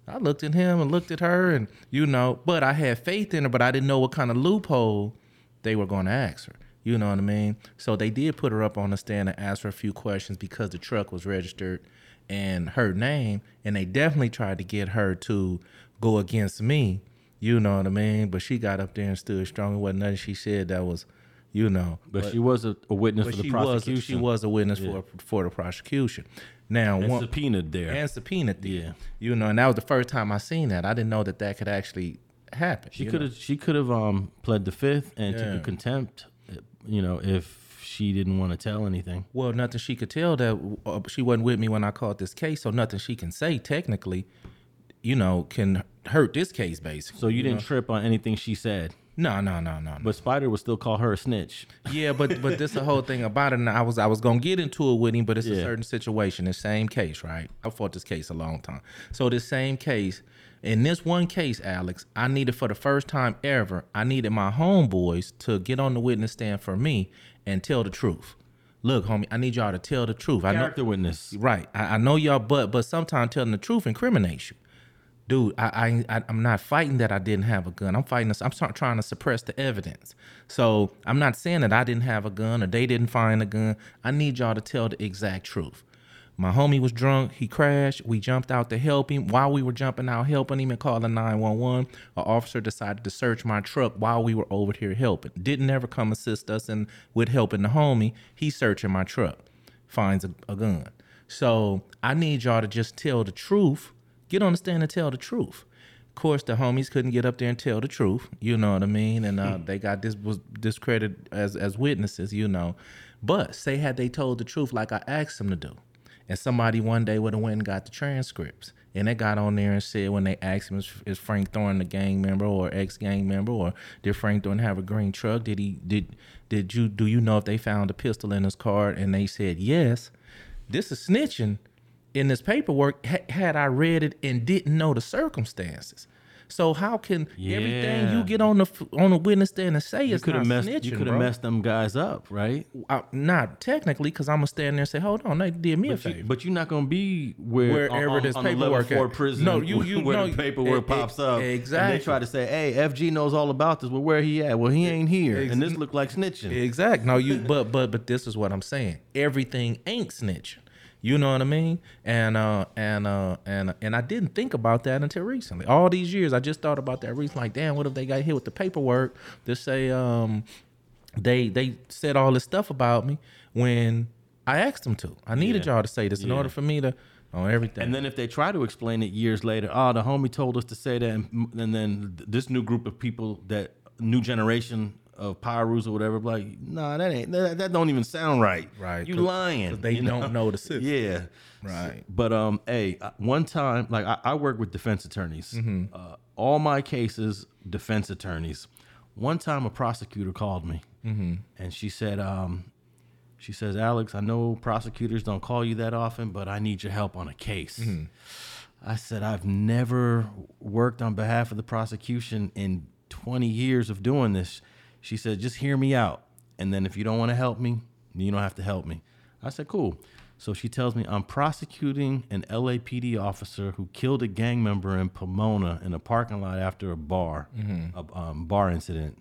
I looked at him and looked at her, and you know, but I had faith in her, but I didn't know what kind of loophole they were going to ask her. You know what I mean? So they did put her up on the stand and ask her a few questions because the truck was registered and her name, and they definitely tried to get her to go against me. You know what I mean? But she got up there and stood strong. It wasn't nothing she said that was, you know. But, she was a, a witness for the she was prosecution. she was a witness for for the prosecution. Now, and one, subpoenaed there. and subpoenaed. there. Yeah. you know, and that was the first time I seen that. I didn't know that that could actually happen. She could have she could have um pled the fifth and Yeah. took a contempt, you know, if she didn't want to tell anything. Well, nothing she could tell that uh, she wasn't with me when I called this case, so nothing she can say technically, you know, can hurt this case basically. So you didn't trip on anything she said. No, no, no, no. But Spider would still call her a snitch. Yeah, but but this the whole thing about it. And I was I was gonna get into it with him, but it's a certain situation. The same case, right? I fought this case a long time. So this same case, in this one case, Alex, I needed for the first time ever, I needed my homeboys to get on the witness stand for me and tell the truth. Look, homie, I need y'all to tell the truth. I know Character witness. Right. I, I know y'all, but but sometimes telling the truth incriminates you. Dude, I, I I- I'm not fighting that I didn't have a gun. I'm fighting this. I'm trying to suppress the evidence. So I'm not saying that I didn't have a gun or they didn't find a gun. I need y'all to tell the exact truth. My homie was drunk. He crashed. We jumped out to help him. While we were jumping out helping him and calling 911, an officer decided to search my truck while we were over here helping. Didn't ever come assist us and with helping the homie. He's searching my truck, finds a, a gun. So I need y'all to just tell the truth. Get on the stand and tell the truth. Of course, the homies couldn't get up there and tell the truth. You know what I mean? And uh, they got this was discredited as as witnesses. You know, but say had they told the truth like I asked them to do, and somebody one day would have went and got the transcripts, and they got on there and said when they asked him is, is Frank Thorne a gang member or ex gang member or did Frank Thorne have a green truck? Did he did did you do you know if they found a pistol in his car? And they said yes. This is snitching in this paperwork ha- had I read it and didn't know the circumstances. So how can everything you get on the on the witness stand and say You is could not messed. snitching, You could have messed them guys up, right? I, not technically, because I'm gonna stand there and say, "Hold on, they did me a But, you, favor." but you're not gonna be where Wherever on, this on, the paperwork level prison. No, you- you- where no, the paperwork e- pops up. And exactly. they try to say, "Hey, FG knows all about this, but where he at? Well, he ain't here." Ex- and this look like snitching. Exact. No, you. But but but this is what I'm saying. Everything ain't snitching. You know what I mean? And uh and uh and and I didn't think about that until recently. All these years, I just thought about that recently. Like, damn, what if they got hit with the paperwork to say um they they said all this stuff about me when I asked them to. I needed Yeah. y'all to say this in Yeah. order for me to on everything. And then if they try to explain it years later, oh, the homie told us to say that, and, and then this new group of people, that new generation of Pirus or whatever, like, nah, that ain't that, that don't even sound right. Right, You lying. they you don't know the system. Yeah. Right. But um, hey, uh, one time, like I, I work with defense attorneys. Mm-hmm. Uh, all my cases, defense attorneys. One time, a prosecutor called me, Mm-hmm. and she said, um, she says, Alex, I know prosecutors don't call you that often, but I need your help on a case. Mm-hmm. I said, I've never worked on behalf of the prosecution in 20 years of doing this. She said, just hear me out. And then if you don't want to help me, you don't have to help me. I said, cool. So she tells me I'm prosecuting an LAPD officer who killed a gang member in Pomona in a parking lot after a bar, a um, bar incident.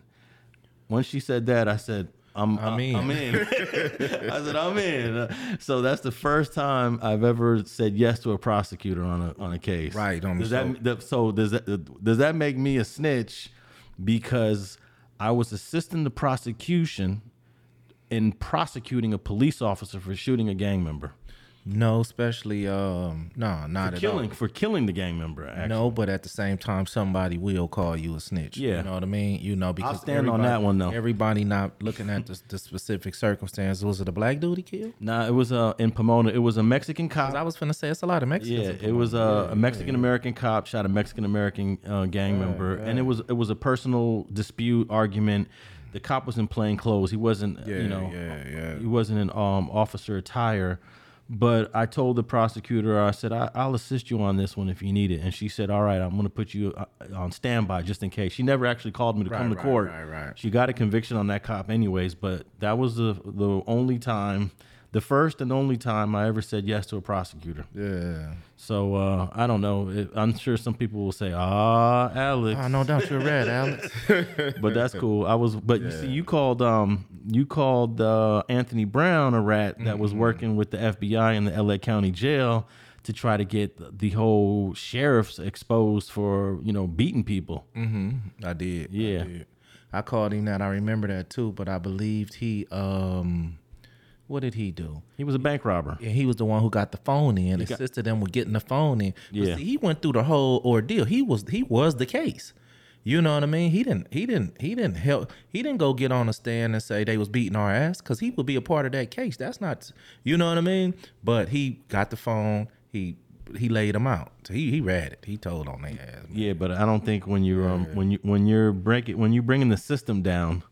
Once she said that, I said, I'm, I'm in. I'm in. I said, I'm in. So that's the first time I've ever said yes to a prosecutor on a on a case. Right, on does that so does that does that make me a snitch because I was assisting the prosecution in prosecuting a police officer for shooting a gang member, no, especially um no, not at killing all. for killing the gang member. Actually. No, but at the same time, somebody will call you a snitch. Yeah. you know what I mean. You know because stand on that one, though. Everybody not looking at the, the specific circumstances. Was it a black dude he killed? Nah, it was uh, in Pomona. It was a Mexican cop. I was finna say it's a lot of Mexicans. Yeah, it was Pomona. a, a Mexican American cop shot a Mexican American uh, gang member, and it was it was a personal dispute argument. The cop was in plain clothes. He wasn't, Yeah, you know, yeah, yeah. he wasn't in um, officer attire. But I told the prosecutor, I said, I, will assist you on this one if you need it. And she said, All right, I'm going to put you uh, on standby just in case. She never actually called me to Right, come to right, court. right, right. She got a conviction on that cop, anyways. But that was the the only time, the first and only time I ever said yes to a prosecutor. Yeah. So uh, I don't know. It, I'm sure some people will say, "Ah, Alex," Oh, no doubt you're red, Alex. but that's cool. I was, but you see, you called um, you called uh, Anthony Brown a rat that was Mm-hmm. working with the FBI in the L.A. County Jail to try to get the whole sheriffs exposed for you know beating people. Mm-hmm. I did. I Yeah. did. I called him that. I remember that too. But I believed he. um What did he do? He was a bank robber. And he was the one who got the phone in, got- assisted them with getting the phone in. But Yeah. see, he went through the whole ordeal. He was he was the case. You know what I mean? He didn't he didn't he didn't help he didn't go get on a stand and say they was beating our ass because he would be a part of that case. That's not you know what I mean? But he got the phone. He he laid them out. So he he read it. He told on their ass. Yeah, but I don't think when you're um when you when you're breaking when you're bringing the system down,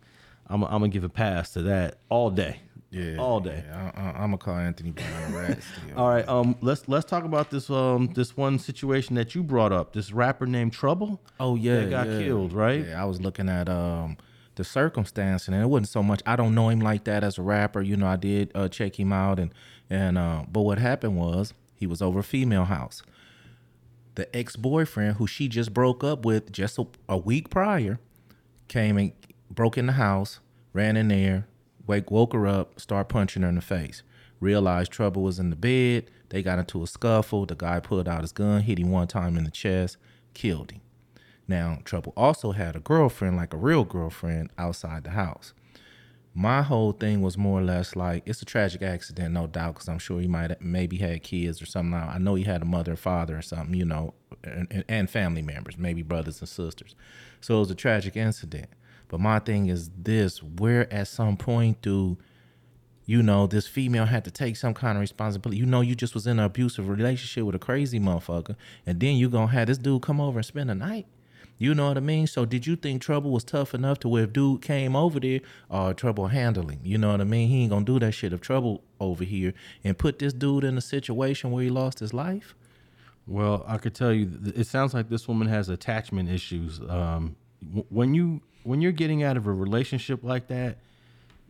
I'm I'm gonna give a pass to that all day. Yeah, all day. Yeah, I, I'm gonna call Anthony Brown a rat. All right, um, let's let's talk about this um this one situation that you brought up. This rapper named Trouble. Oh yeah, that got yeah. killed, right? Yeah, I was looking at um the circumstance, and it wasn't so much. I don't know him like that as a rapper. You know, I did uh, check him out, and and uh, but what happened was he was over a female house. The ex boyfriend, who she just broke up with just a, a week prior, came and broke in the house, ran in there, wake woke her up, start punching her in the face. Realized trouble was in the bed. They got into a scuffle. The guy pulled out his gun, hit him one time in the chest, killed him. Now, Trouble also had a girlfriend, like a real girlfriend, outside the house. My whole thing was more or less like it's a tragic accident, no doubt, because I'm sure he might have maybe had kids or something. I know he had a mother, father, or something, you know, and- and family members, maybe brothers and sisters. So it was a tragic incident. But my thing is this: where at some point do you know, this female had to take some kind of responsibility. You know, you just was in an abusive relationship with a crazy motherfucker, and then you gonna have this dude come over and spend the night. You know what I mean? So did you think Trouble was tough enough to where if dude came over there, or Trouble handle him? You know what I mean? He ain't gonna do that shit if Trouble over here and put this dude in a situation where he lost his life. Well, I could tell you, it sounds like this woman has attachment issues. Um, when you when you're getting out of a relationship like that,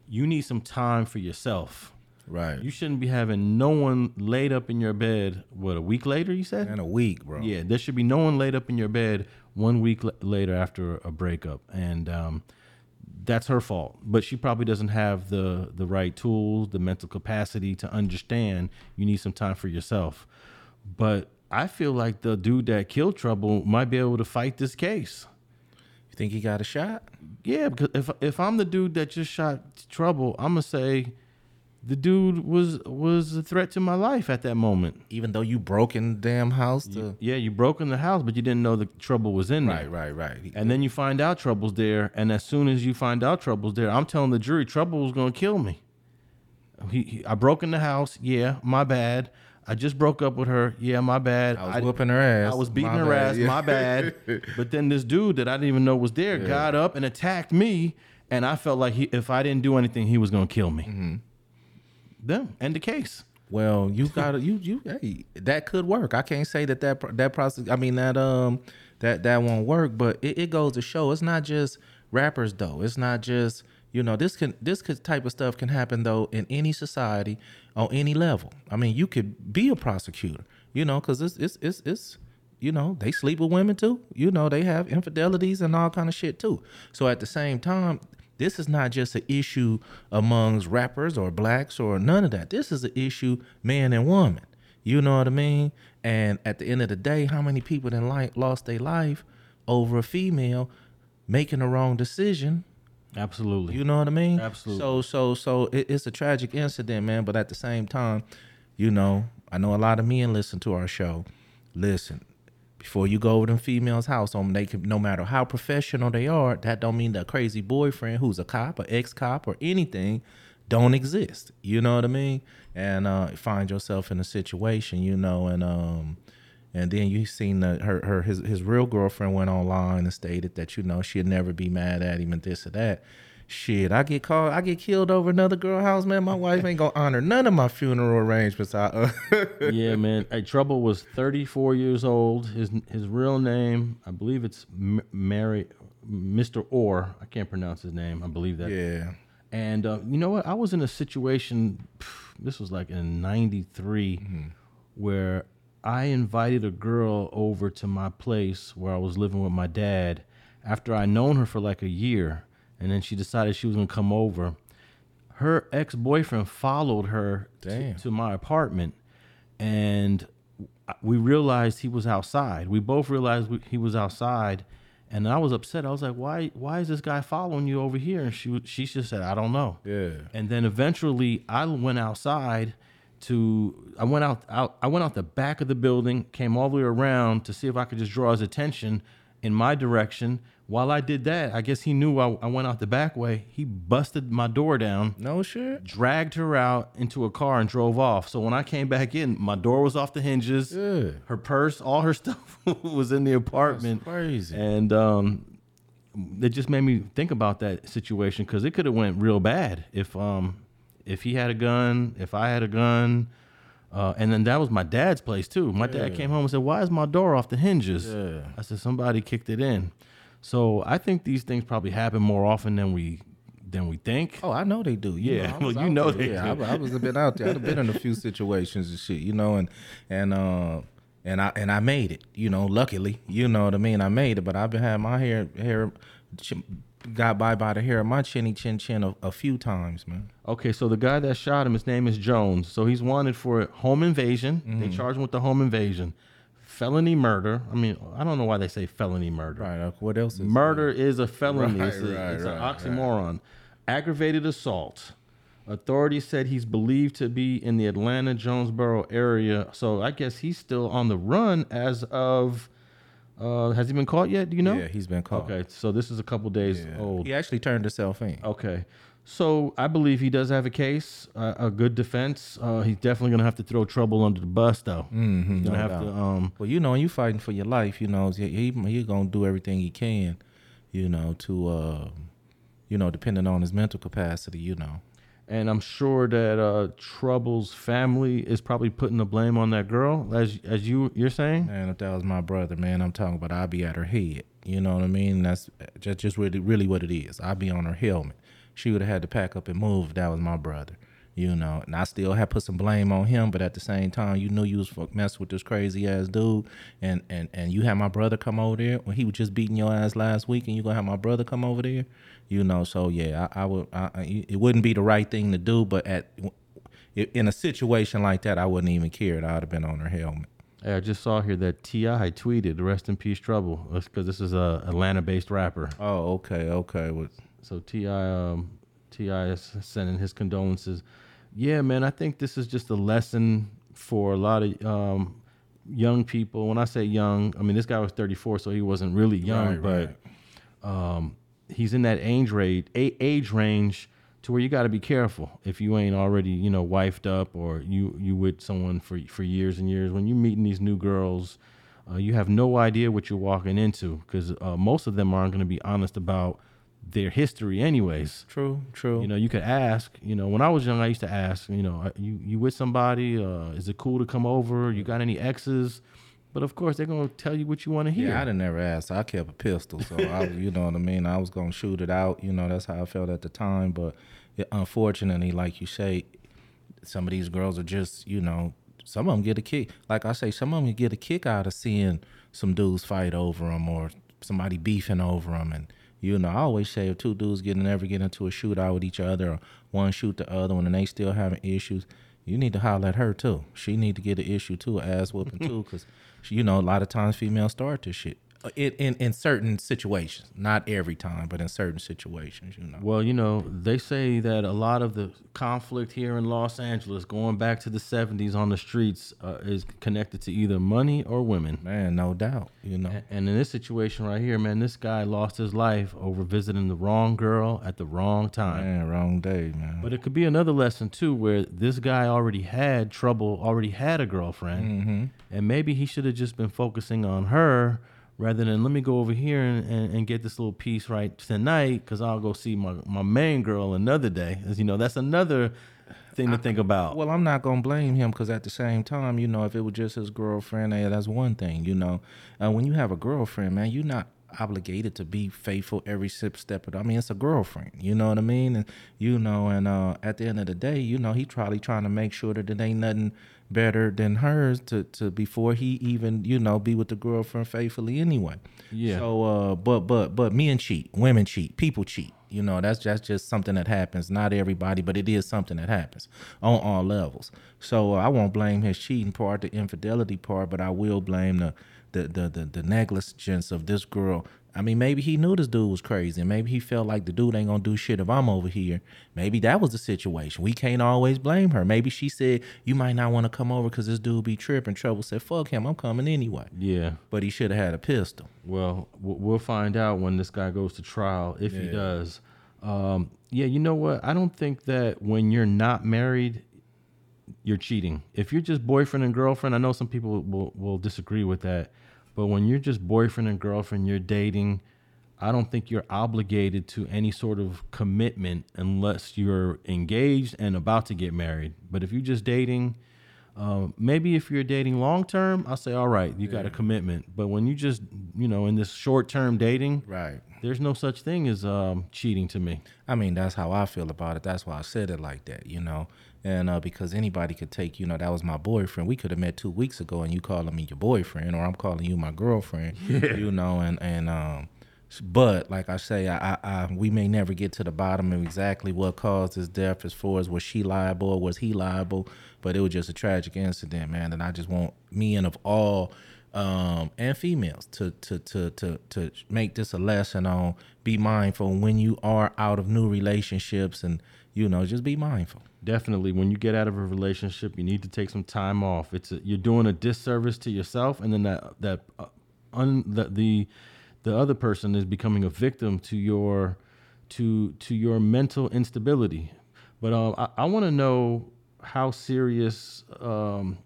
you need some time for yourself. Right. You shouldn't be having no one laid up in your bed. What a week later, you said? in a week, bro. Yeah, there should be no one laid up in your bed one week l- later after a breakup, and um, that's her fault. But she probably doesn't have the the right tools, the mental capacity to understand. You need some time for yourself. But I feel like the dude that killed Trouble might be able to fight this case. You think he got a shot? Yeah, because if if I'm the dude that just shot Trouble, I'm gonna say the dude was was a threat to my life at that moment. Even though you broke in the damn house to Yeah, you broke in the house, but you didn't know the trouble was in Right, there. right, right. He- And then you find out trouble's there, and as soon as you find out trouble's there, I'm telling the jury trouble was gonna kill me. He, he- I broke in the house. Yeah, my bad. I just broke up with her. Yeah, my bad. I was whooping her ass. I was beating My her bad, ass. yeah. My bad. But then this dude that I didn't even know was there got up and attacked me, and I felt like he, if I didn't do anything, he was gonna kill me. Mm-hmm. Them end the case. Well, you gotta you you hey that could work. I can't say that that that process. I mean that um that that won't work, but it, it goes to show it's not just rappers though. It's not just you know this can this could, type of stuff can happen though in any society on any level. I mean you could be a prosecutor, you know, because it's it's it's it's you know they sleep with women too. You know they have infidelities and all kind of shit too. So at the same time, this is not just an issue amongst rappers or blacks or none of that. This is an issue man and woman. You know what I mean? And at the end of the day, how many people in life lost their life over a female making the wrong decision? Absolutely. You know what I mean? Absolutely. So so so it, it's a tragic incident, man. But at the same time, you know, I know a lot of men listen to our show. Listen, before you go over them females' house, on they can no matter how professional they are, that don't mean the crazy boyfriend who's a cop or ex cop or anything don't exist. You know what I mean? And uh, find yourself in a situation, you know, and um, And then you seen the, her her his his real girlfriend went online and stated that you know she'd never be mad at him and this or that. Shit, I get called, I get killed over another girl house, man. My wife ain't gonna honor none of my funeral arrangements. I, uh, yeah, man. Hey, Trouble was 34 years old. His his real name, I believe it's M- Mary, Mr. Orr. I can't pronounce his name. I believe that. yeah, And uh, you know what? I was in a situation. pff, This was like in '93, where I invited a girl over to my place where I was living with my dad. After I'd known her for like a year, and then she decided she was gonna come over. Her ex boyfriend followed her to, to my apartment, and we realized he was outside. We both realized we, he was outside, and I was upset. I was like, "Why? Why is this guy following you over here?" And she she just said, "I don't know." yeah. And then eventually, I went outside to I went out out I went out the back of the building, came all the way around to see if I could just draw his attention in my direction. While I did that, I guess he knew I, I went out the back way. He busted my door down No shit. dragged her out into a car and drove off. So when I came back in, my door was off the hinges. Yeah. Her purse, all her stuff was in the apartment. crazy. And um, it just made me think about that situation because it could have went real bad if um if he had a gun, if I had a gun. Uh, and then that was my dad's place too. My dad came home and said, "Why is my door off the hinges?" Yeah. I said, "Somebody kicked it in." So I think these things probably happen more often than we than we think. Oh, I know they do. You Yeah, know, well, you know there. they yeah, do. I, I was a bit out there. I've been in a few situations and shit, you know, and and uh and I and I made it, you know. Luckily, you know what I mean. I made it, but I've been having my hair hair got by by the hair of my chinny chin chin a, a few times, man. Okay, so the guy that shot him, his name is Jones. So he's wanted for home invasion. Mm-hmm. They charge him with the home invasion, felony murder. I mean, I don't know why they say felony murder. Right. What else is Murder is a felony. Right, it's a- right, it's right, an oxymoron. Aggravated assault. Authorities said he's believed to be in the Atlanta Jonesboro area. So I guess he's still on the run as of. Uh, has he been caught yet? Do you know? Yeah, he's been caught. Okay, so this is a couple days Yeah. old. He actually turned himself in. Okay. So I believe he does have a case, uh, a good defense. Uh, he's definitely gonna have to throw trouble under the bus, though. Mm-hmm, He's gonna no have doubt. to. Um, Well, you know, you fighting for your life, you know, he he, he gonna do everything he can, you know, to uh, you know, depending on his mental capacity, you know. And I'm sure that uh, Trouble's family is probably putting the blame on that girl, as as you you're saying. Man, if that was my brother, man, I'm talking about I'd be at her head. You know what I mean? That's just just really really what it is. I'd be on her helmet. She would have had to pack up and move if that was my brother. You know, and I still had put some blame on him, but at the same time, you knew you was fuck messing with this crazy ass dude, and and and you had my brother come over there when he was just beating your ass last week, and you gonna have my brother come over there, you know. So yeah, I, I would, I, I- it wouldn't be the right thing to do, but at in a situation like that, I wouldn't even care. I'd have been on her helmet. Hey, I just saw here that TI tweeted, "Rest in peace, Trouble," because this is a Atlanta-based rapper. Oh, okay, okay. Well, So TI um, TI is sending his condolences. Yeah, man, I think this is just a lesson for a lot of um, young people. When I say young, I mean this guy was 34, so he wasn't really young, Right, but um, he's in that age range, age range to where you got to be careful if you ain't already, you know, wifed up or you you with someone for for years and years. When you're meeting these new girls, uh, you have no idea what you're walking into because uh, most of them aren't going to be honest about their history, anyways. True, true. You know, you could ask. You know, when I was young, I used to ask. You know, you you with somebody? Uh, is it cool to come over? You got any exes? But of course, they're gonna tell you what you want to hear. yeah, I didn't never ask. I kept a pistol, so I, you know what I mean. I was gonna shoot it out. You know, that's how I felt at the time. But it, unfortunately, like you say, some of these girls are just, you know, some of them get a kick. Like I say, some of them get a kick out of seeing some dudes fight over them or somebody beefing over them. And you know, I always say if two dudes getting ever get into a shootout with each other, or one shoot the other one, and they still having issues. You need to holler at her too. She need to get an issue too, ass whooping too, because you know a lot of times females start this shit. Uh, In, in in certain situations, not every time, but in certain situations, you know. Well, you know, they say that a lot of the conflict here in Los Angeles, going back to the 70s on the streets, uh, is connected to either money or women. Man, no doubt, you know. And in this situation right here, man, this guy lost his life over visiting the wrong girl at the wrong time. Man, wrong day, man. But it could be another lesson too, where this guy already had trouble, already had a girlfriend, Mm-hmm. and maybe he should have just been focusing on her rather than let me go over here and, and, and get this little piece right tonight because I'll go see my, my main girl another day. As you know, that's another thing to think about. Well, I'm not gonna blame him because at the same time, you know, if it was just his girlfriend, eh, that's one thing. You know, uh, when you have a girlfriend, man, you're not obligated to be faithful every sip step of. I mean, it's a girlfriend. You know what I mean? And you know, and uh, at the end of the day, you know, he probably trying to make sure that it ain't nothing better than hers to to before he even you know be with the girlfriend faithfully anyway. Yeah. So, uh, but but but men cheat, women cheat, people cheat. You know, that's that's just something that happens. Not everybody, but it is something that happens on all levels. So uh, I won't blame his cheating part, the infidelity part, but I will blame the the the the, the negligence of this girl. I mean, maybe he knew this dude was crazy, and maybe he felt like the dude ain't gonna do shit if I'm over here. Maybe that was the situation. We can't always blame her. Maybe she said you might not want to come over because this dude be tripping. Trouble said, "Fuck him, I'm coming anyway." yeah. But he should have had a pistol. Well, we'll find out when this guy goes to trial if he does. Um, yeah, you know what? I don't think that when you're not married, you're cheating. If you're just boyfriend and girlfriend, I know some people will, will disagree with that. But when you're just boyfriend and girlfriend, you're dating, I don't think you're obligated to any sort of commitment unless you're engaged and about to get married. But if you're just dating, uh, maybe if you're dating long term, I'll say, all right, you got a commitment. But when you just, you know, in this short term dating, Right. There's no such thing as um, cheating to me. I mean, that's how I feel about it. That's why I said it like that, you know. And uh, because anybody could take, you know, that was my boyfriend. We could have met two weeks ago, and you calling me your boyfriend, or I'm calling you my girlfriend, you know. And and um, but like I say, I, I, I we may never get to the bottom of exactly what caused his death, as far as was she liable or was he liable. But it was just a tragic incident, man. And I just want men of all um, and females to, to to to to make this a lesson on be mindful when you are out of new relationships and you know just be mindful. Definitely, when you get out of a relationship, you need to take some time off. It's a, you're doing a disservice to yourself, and then that that uh, un, the, the the other person is becoming a victim to your to to your mental instability. But um, I, I want to know how serious um,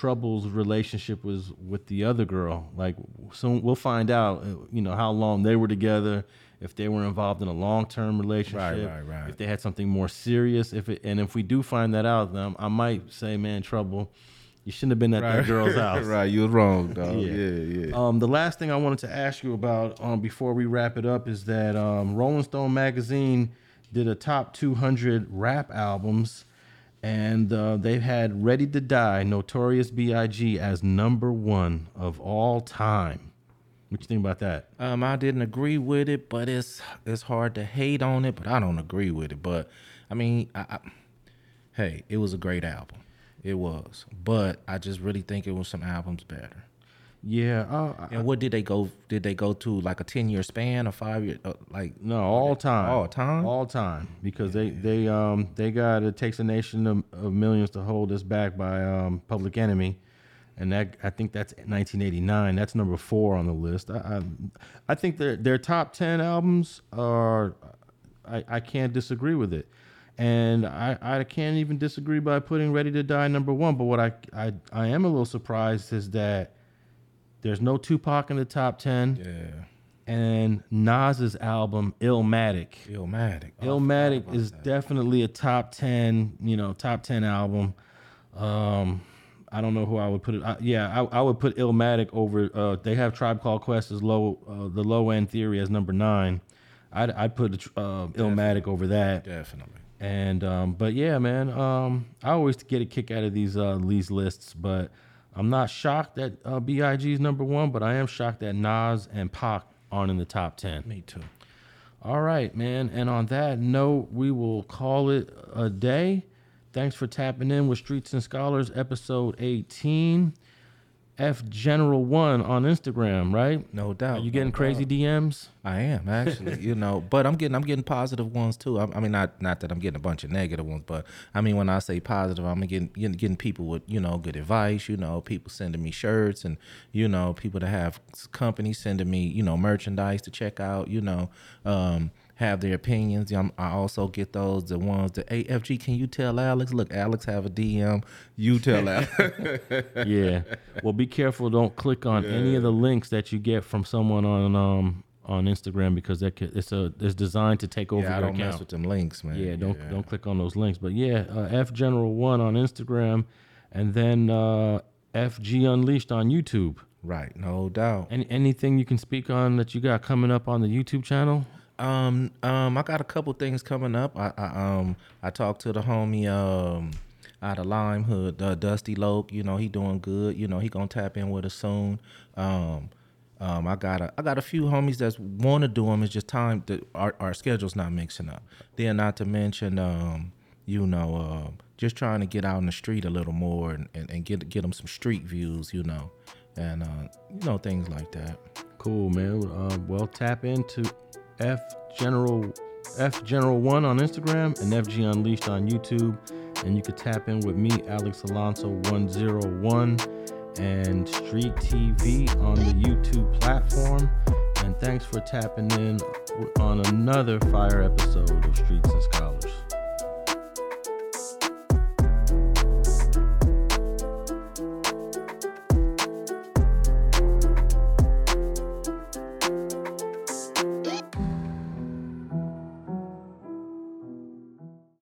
Trouble's relationship was with the other girl. Like, soon we'll find out. uh, You know how long they were together. If they were involved in a long-term relationship, right, right. if they had something more serious, if it, and if we do find that out, then I might say, man, trouble, you shouldn't have been at that girl's house. right, you was wrong, dog. Yeah. yeah. Um, the last thing I wanted to ask you about um, before we wrap it up is that um, Rolling Stone magazine did a top 200 rap albums, and uh, they've had "Ready to Die" Notorious B.I.G. as number one of all time. What you think about that? Um, I didn't agree with it, but it's it's hard to hate on it. But I don't agree with it. But I mean, I, I, hey, it was a great album. It was, but I just really think it was some albums better. Yeah, uh, And what did they go? Did they go to like a ten year span or five year? Uh, like No, all time. All time? All time. Because they they um they got it takes a nation of, of millions to hold us back by um Public Enemy, and that I think that's 1989. That's number four on the list. I I, I think their their top ten albums are I, I can't disagree with it. And I, I can't even disagree by putting Ready to Die number one. But what I, I I am a little surprised is that there's no Tupac in the top ten yeah, and Nas's album Illmatic. Illmatic. Oh, Illmatic is that. definitely a top 10, you know, top 10 album. Um I don't know who I would put it. I, yeah, I, I would put Illmatic over. Uh, they have Tribe Called Quest as low, uh, the low end theory as number nine. I'd, I'd put uh, Illmatic over that. definitely. And um, but yeah, man, um, I always get a kick out of these uh, these lists, but I'm not shocked that uh, Big is number one, but I am shocked that Nas and Pac aren't in the top ten. Me too. All right, man. And on that note, we will call it a day. Thanks for tapping in with Streets and Scholars, episode 18. F General One on Instagram, right? No doubt. Are you getting no crazy doubt. DMs? I am actually, you know, but I'm getting I'm getting positive ones too. I, I mean, not not that I'm getting a bunch of negative ones, but I mean when I say positive, I'm getting getting, getting people with you know good advice. You know, people sending me shirts, and you know people that have companies sending me you know merchandise to check out. You know, um, have their opinions. I'm, I also get those the ones that AFG. Can you tell Alex? Look, Alex have a DM. You tell Alex. yeah. Well, be careful. Don't click on any of the links that you get from someone on um on Instagram because that could, it's a it's designed to take over yeah, I your don't account. mess with them links, man. Yeah, don't don't click on those links. But yeah, uh, F General One on Instagram, and then uh, FG Unleashed on YouTube. Right, no doubt. Any anything you can speak on that you got coming up on the YouTube channel? Um, um, I got a couple things coming up. I, I um, I talked to the homie um out of Lynwood, uh, Dusty Loc. You know, he doing good. You know, he gonna tap in with us soon. Um, um, I got a I got a few homies that want to do them. It's just time that our our schedule's not mixing up. Then not to mention um, you know, uh, just trying to get out in the street a little more and, and, and get get them some street views. You know, and uh, you know things like that. Cool, man. Uh, well, tap into F General F General One on Instagram and FG Unleashed on YouTube, and you could tap in with me, Alex Alonso One Zero One, and Street TV on the YouTube platform. And thanks for tapping in on another fire episode of